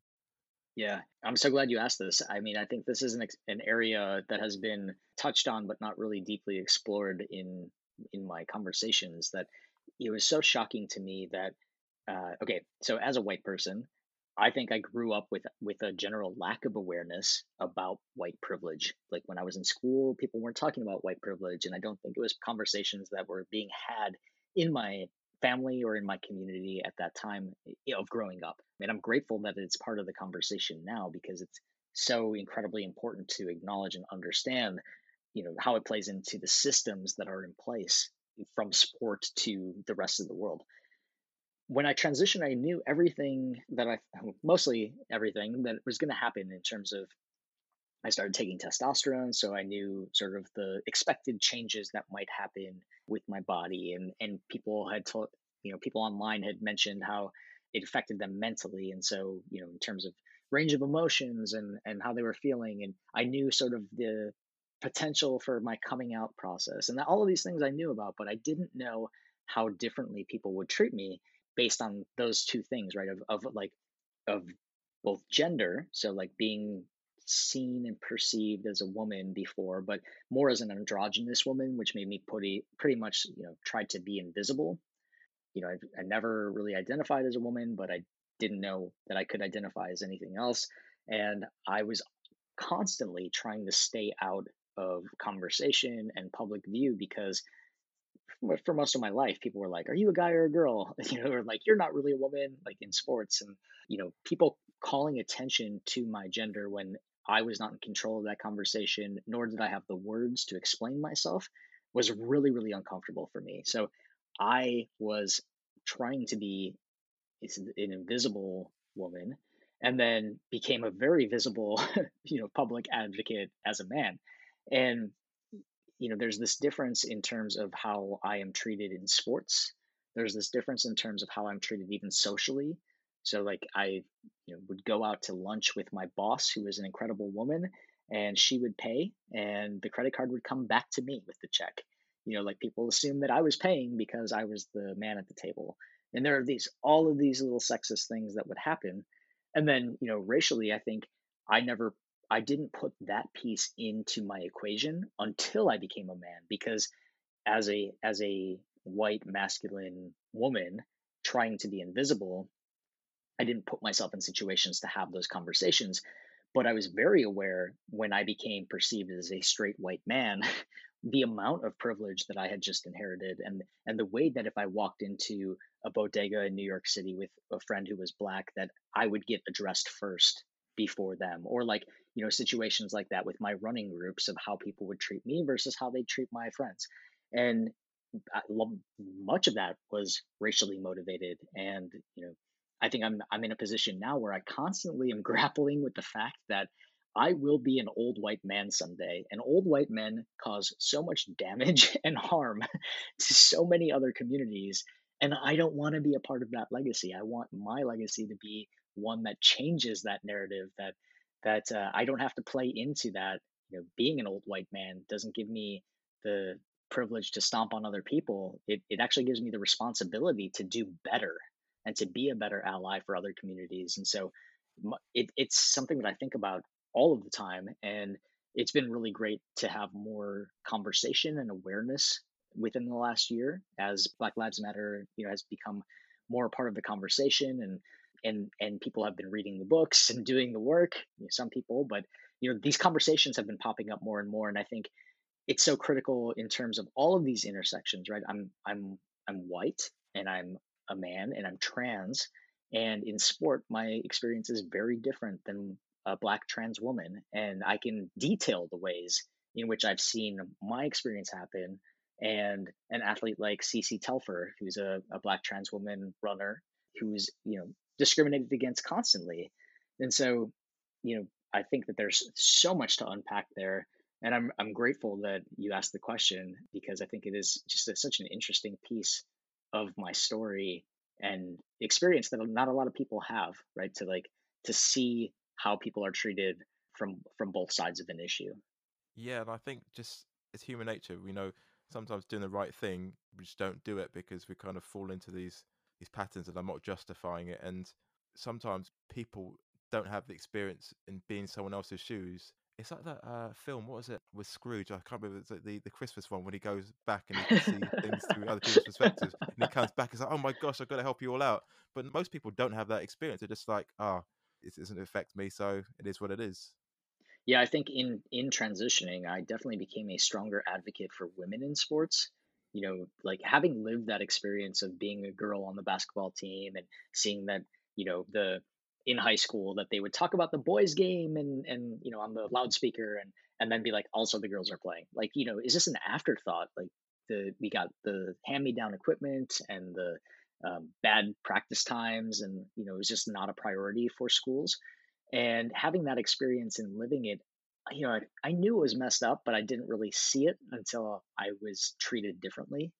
Yeah i'm so glad you asked this. I mean i think this is an, an area that has been touched on but not really deeply explored in in my conversations that it was so shocking to me that uh, okay so as a white person I think I grew up with with a general lack of awareness about white privilege. Like when I was in school, people weren't talking about white privilege, and I don't think it was conversations that were being had in my family or in my community at that time of growing up. And I'm grateful that it's part of the conversation now because it's so incredibly important to acknowledge and understand, you know, how it plays into the systems that are in place from sport to the rest of the world when I transitioned, I knew everything that I, mostly everything that was going to happen in terms of, I started taking testosterone, so I knew sort of the expected changes that might happen with my body, and and people had told, you know, people online had mentioned how it affected them mentally, and so you know, in terms of range of emotions and and how they were feeling, and I knew sort of the potential for my coming out process. And all of these things I knew about, but I didn't know how differently people would treat me based on those two things, right? Of, of like, of both gender, so like being seen and perceived as a woman before, but more as an androgynous woman, which made me pretty pretty much you know tried to be invisible. You know, I, I never really identified as a woman, but I didn't know that I could identify as anything else, and I was constantly trying to stay out of conversation and public view because for most of my life people were like are you a guy or a girl you know or like you're not really a woman like in sports and you know people calling attention to my gender when I was not in control of that conversation, nor did I have the words to explain myself, was really, really uncomfortable for me. So I was trying to be an invisible woman and then became a very visible, you know, public advocate as a man. And, you know, there's this difference in terms of how I am treated in sports. There's this difference in terms of how I'm treated even socially. So like I you know, would go out to lunch with my boss, who is an incredible woman, and she would pay, and the credit card would come back to me with the check. You know, like people assume that I was paying because I was the man at the table. And there are these all of these little sexist things that would happen. And then, you know, racially, I think I never I didn't put that piece into my equation until I became a man because as a as a white masculine woman trying to be invisible I didn't put myself in situations to have those conversations, but I was very aware when I became perceived as a straight white man, the amount of privilege that I had just inherited and and the way that if I walked into a bodega in New York City with a friend who was black that I would get addressed first before them or like you know situations like that with my running groups of how people would treat me versus how they treat my friends and much of that was racially motivated and you know I think I'm I'm in a position now where I constantly am grappling with the fact that I will be an old white man someday. And old white men cause so much damage and harm to so many other communities. And I don't want to be a part of that legacy. I want my legacy to be one that changes that narrative. That that uh, I don't have to play into that. You know, being an old white man doesn't give me the privilege to stomp on other people. It it actually gives me the responsibility to do better and to be a better ally for other communities. And so it, it's something that I think about all of the time. And it's been really great to have more conversation and awareness within the last year as Black Lives Matter, you know, has become more a part of the conversation and and and people have been reading the books and doing the work. You know, some people, but you know, these conversations have been popping up more and more. And I think it's so critical in terms of all of these intersections, right? I'm I'm I'm white and I'm a man and I'm trans. And in sport, my experience is very different than a black trans woman. And I can detail the ways in which I've seen my experience happen. And an athlete like Cece Telfer, who's a, a black trans woman runner, who's, you know, discriminated against constantly. And so, you know, I think that there's so much to unpack there. And I'm, I'm grateful that you asked the question because I think it is just a, such an interesting piece of my story and experience that not a lot of people have right to like to see how people are treated from from both sides of an issue yeah and i think just it's human nature we know sometimes doing the right thing we just don't do it because we kind of fall into these these patterns and i'm not justifying it and sometimes people don't have the experience in being someone else's shoes it's like that uh, film. What was it with Scrooge? I can't remember. It's like the, the Christmas one when he goes back and he can see things through other people's perspectives, and he comes back. and He's like, "Oh my gosh, I've got to help you all out." But most people don't have that experience. They're just like, "Ah, oh, it doesn't affect me, so it is what it is." Yeah, I think in in transitioning, I definitely became a stronger advocate for women in sports. You know, like having lived that experience of being a girl on the basketball team and seeing that, you know, the in high school that they would talk about the boys game and and you know on the loudspeaker and and then be like also the girls are playing. Like you know is this an afterthought? Like the we got the hand me down equipment and the um, bad practice times and you know it was just not a priority for schools? And having that experience and living it you know I, I knew it was messed up but i didn't really see it until i was treated differently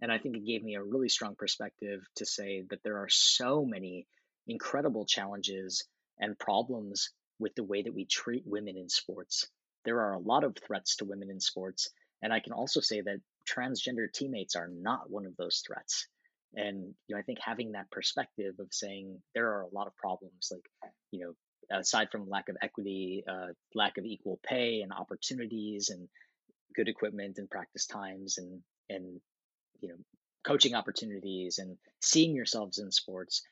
and i think it gave me a really strong perspective to say that there are so many incredible challenges and problems with the way that we treat women in sports. there are a lot of threats to women in sports. And I can also say that transgender teammates are not one of those threats. And you know, I think having that perspective of saying there are a lot of problems, like you know, aside from lack of equity, uh, lack of equal pay and opportunities, and good equipment and practice times, and and you know, coaching opportunities, and seeing yourselves in sports,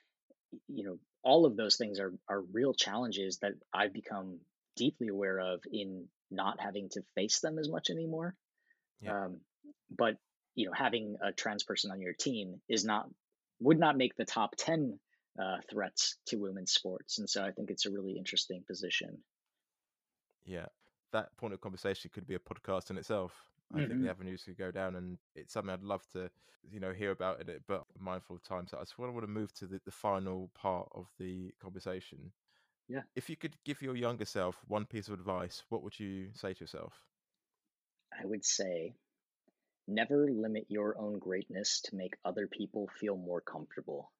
you know, all of those things are are real challenges that I've become deeply aware of in not having to face them as much anymore. Yeah. Um, but you know, having a trans person on your team is not would not make the top ten uh, threats to women's sports, and so I think it's a really interesting position. Yeah, that point of conversation could be a podcast in itself. I think hmm the avenues could go down, and it's something I'd love to, you know, hear about in it. But mindful of time, so I just want to move to the, the final part of the conversation. Yeah, If you could give your younger self one piece of advice, what would you say to yourself? I would say never limit your own greatness to make other people feel more comfortable.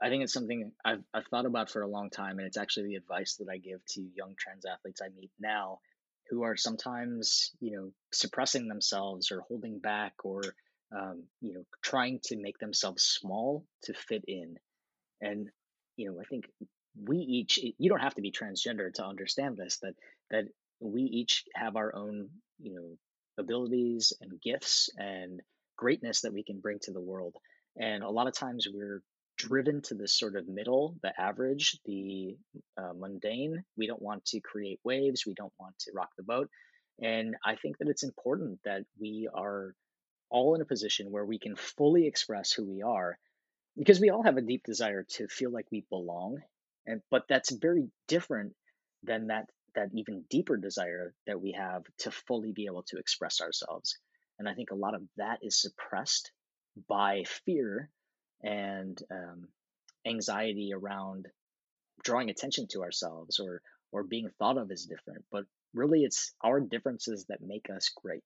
I think it's something I've I've thought about for a long time, and it's actually the advice that I give to young trans athletes I meet now, who are sometimes you know suppressing themselves or holding back or um, you know trying to make themselves small to fit in. And you know I think we each you don't have to be transgender to understand this that that we each have our own you know abilities and gifts and greatness that we can bring to the world. And a lot of times we're driven to this sort of middle, the average, the uh, mundane. We don't want to create waves. We don't want to rock the boat. And I think that it's important that we are all in a position where we can fully express who we are because we all have a deep desire to feel like we belong. And but that's very different than that that even deeper desire that we have to fully be able to express ourselves. And I think a lot of that is suppressed by fear and um, anxiety around drawing attention to ourselves or or being thought of as different but really it's our differences that make us great.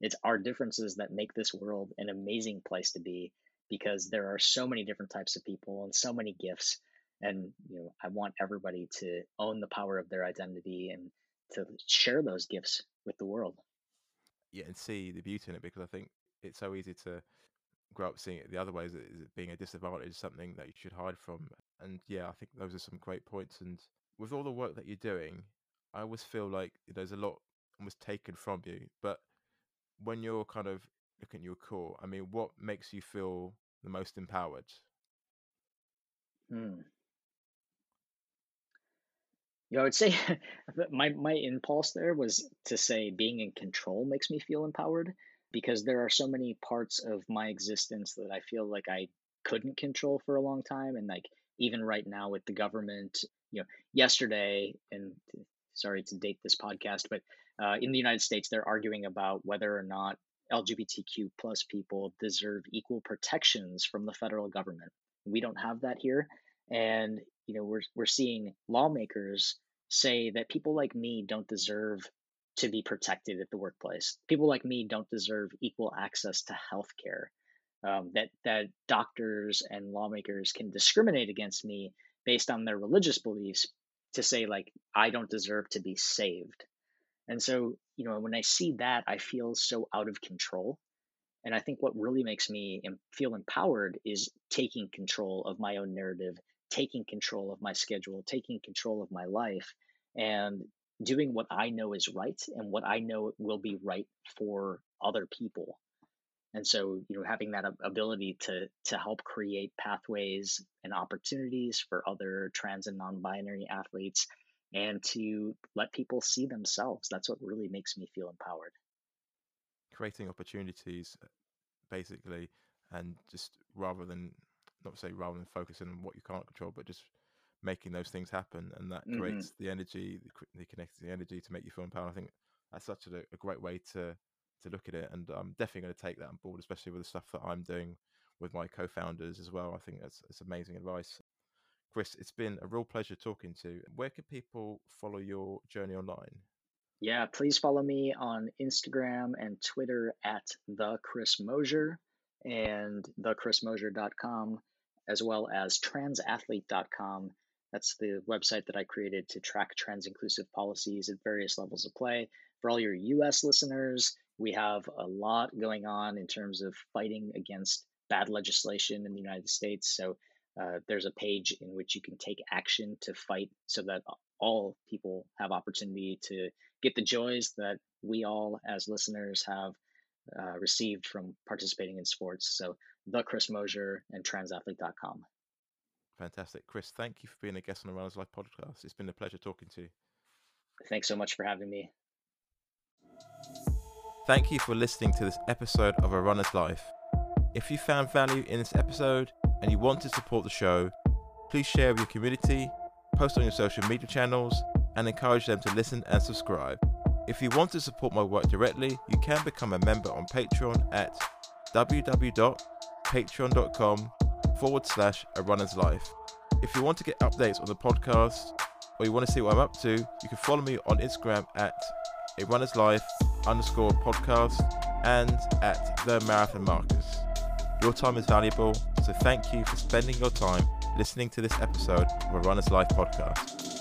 It's our differences that make this world an amazing place to be because there are so many different types of people and so many gifts and you know i want everybody to own the power of their identity and to share those gifts with the world. Yeah, and see the beauty in it because I think it's so easy to grow up seeing it the other way is it, being a disadvantage, something that you should hide from. And yeah, I think those are some great points. And with all the work that you're doing, I always feel like there's a lot almost taken from you. But when you're kind of looking at your core, I mean, what makes you feel the most empowered? Hmm. Know, I would say my my impulse there was to say being in control makes me feel empowered because there are so many parts of my existence that I feel like I couldn't control for a long time and like even right now with the government, you know, yesterday and sorry to date this podcast, but uh, in the United States they're arguing about whether or not LGBTQ plus people deserve equal protections from the federal government. We don't have that here, and you know we're we're seeing lawmakers say that people like me don't deserve to be protected at the workplace. People like me don't deserve equal access to health care. Um, that that doctors and lawmakers can discriminate against me based on their religious beliefs to say like I don't deserve to be saved. And so, you know, when I see that, I feel so out of control and I think what really makes me feel empowered is taking control of my own narrative, taking control of my schedule, taking control of my life, and doing what I know is right and what I know will be right for other people. And so, you know, having that ability to to help create pathways and opportunities for other trans and non-binary athletes and to let people see themselves, that's what really makes me feel empowered. Creating opportunities, uh, basically, and just rather than not say rather than focusing on what you can't control, but just making those things happen, and that hmm creates the energy, the, connects the energy to make you feel empowered. I think that's such a, a great way to to look at it, and I'm definitely going to take that on board, especially with the stuff that I'm doing with my co-founders as well. I think that's it's amazing advice. Chris, it's been a real pleasure talking to. you. Where can people follow your journey online? Yeah, please follow me on Instagram and Twitter at the Chris Mosier and thechrismosier.com, as well as transathlete.com. That's the website that I created to track trans inclusive policies at various levels of play. For all your US listeners, we have a lot going on in terms of fighting against bad legislation in the United States. So uh, there's a page in which you can take action to fight so that all people have opportunity to get the joys that we all as listeners have uh, received from participating in sports. So the Chris Mosier and transathlete.com. Fantastic. Chris, thank you for being a guest on the Runners Life podcast. It's been a pleasure talking to you. Thanks so much for having me. Thank you for listening to this episode of A Runner's Life. If you found value in this episode and you want to support the show, please share with your community, post on your social media channels, and encourage them to listen and subscribe. If you want to support my work directly, you can become a member on Patreon at www.patreon.com forward slash a runner's life. If you want to get updates on the podcast or you want to see what I'm up to, you can follow me on Instagram at a runner's life underscore podcast and at the marathon marcus. Your time is valuable, so thank you for spending your time listening to this episode of a runner's life podcast.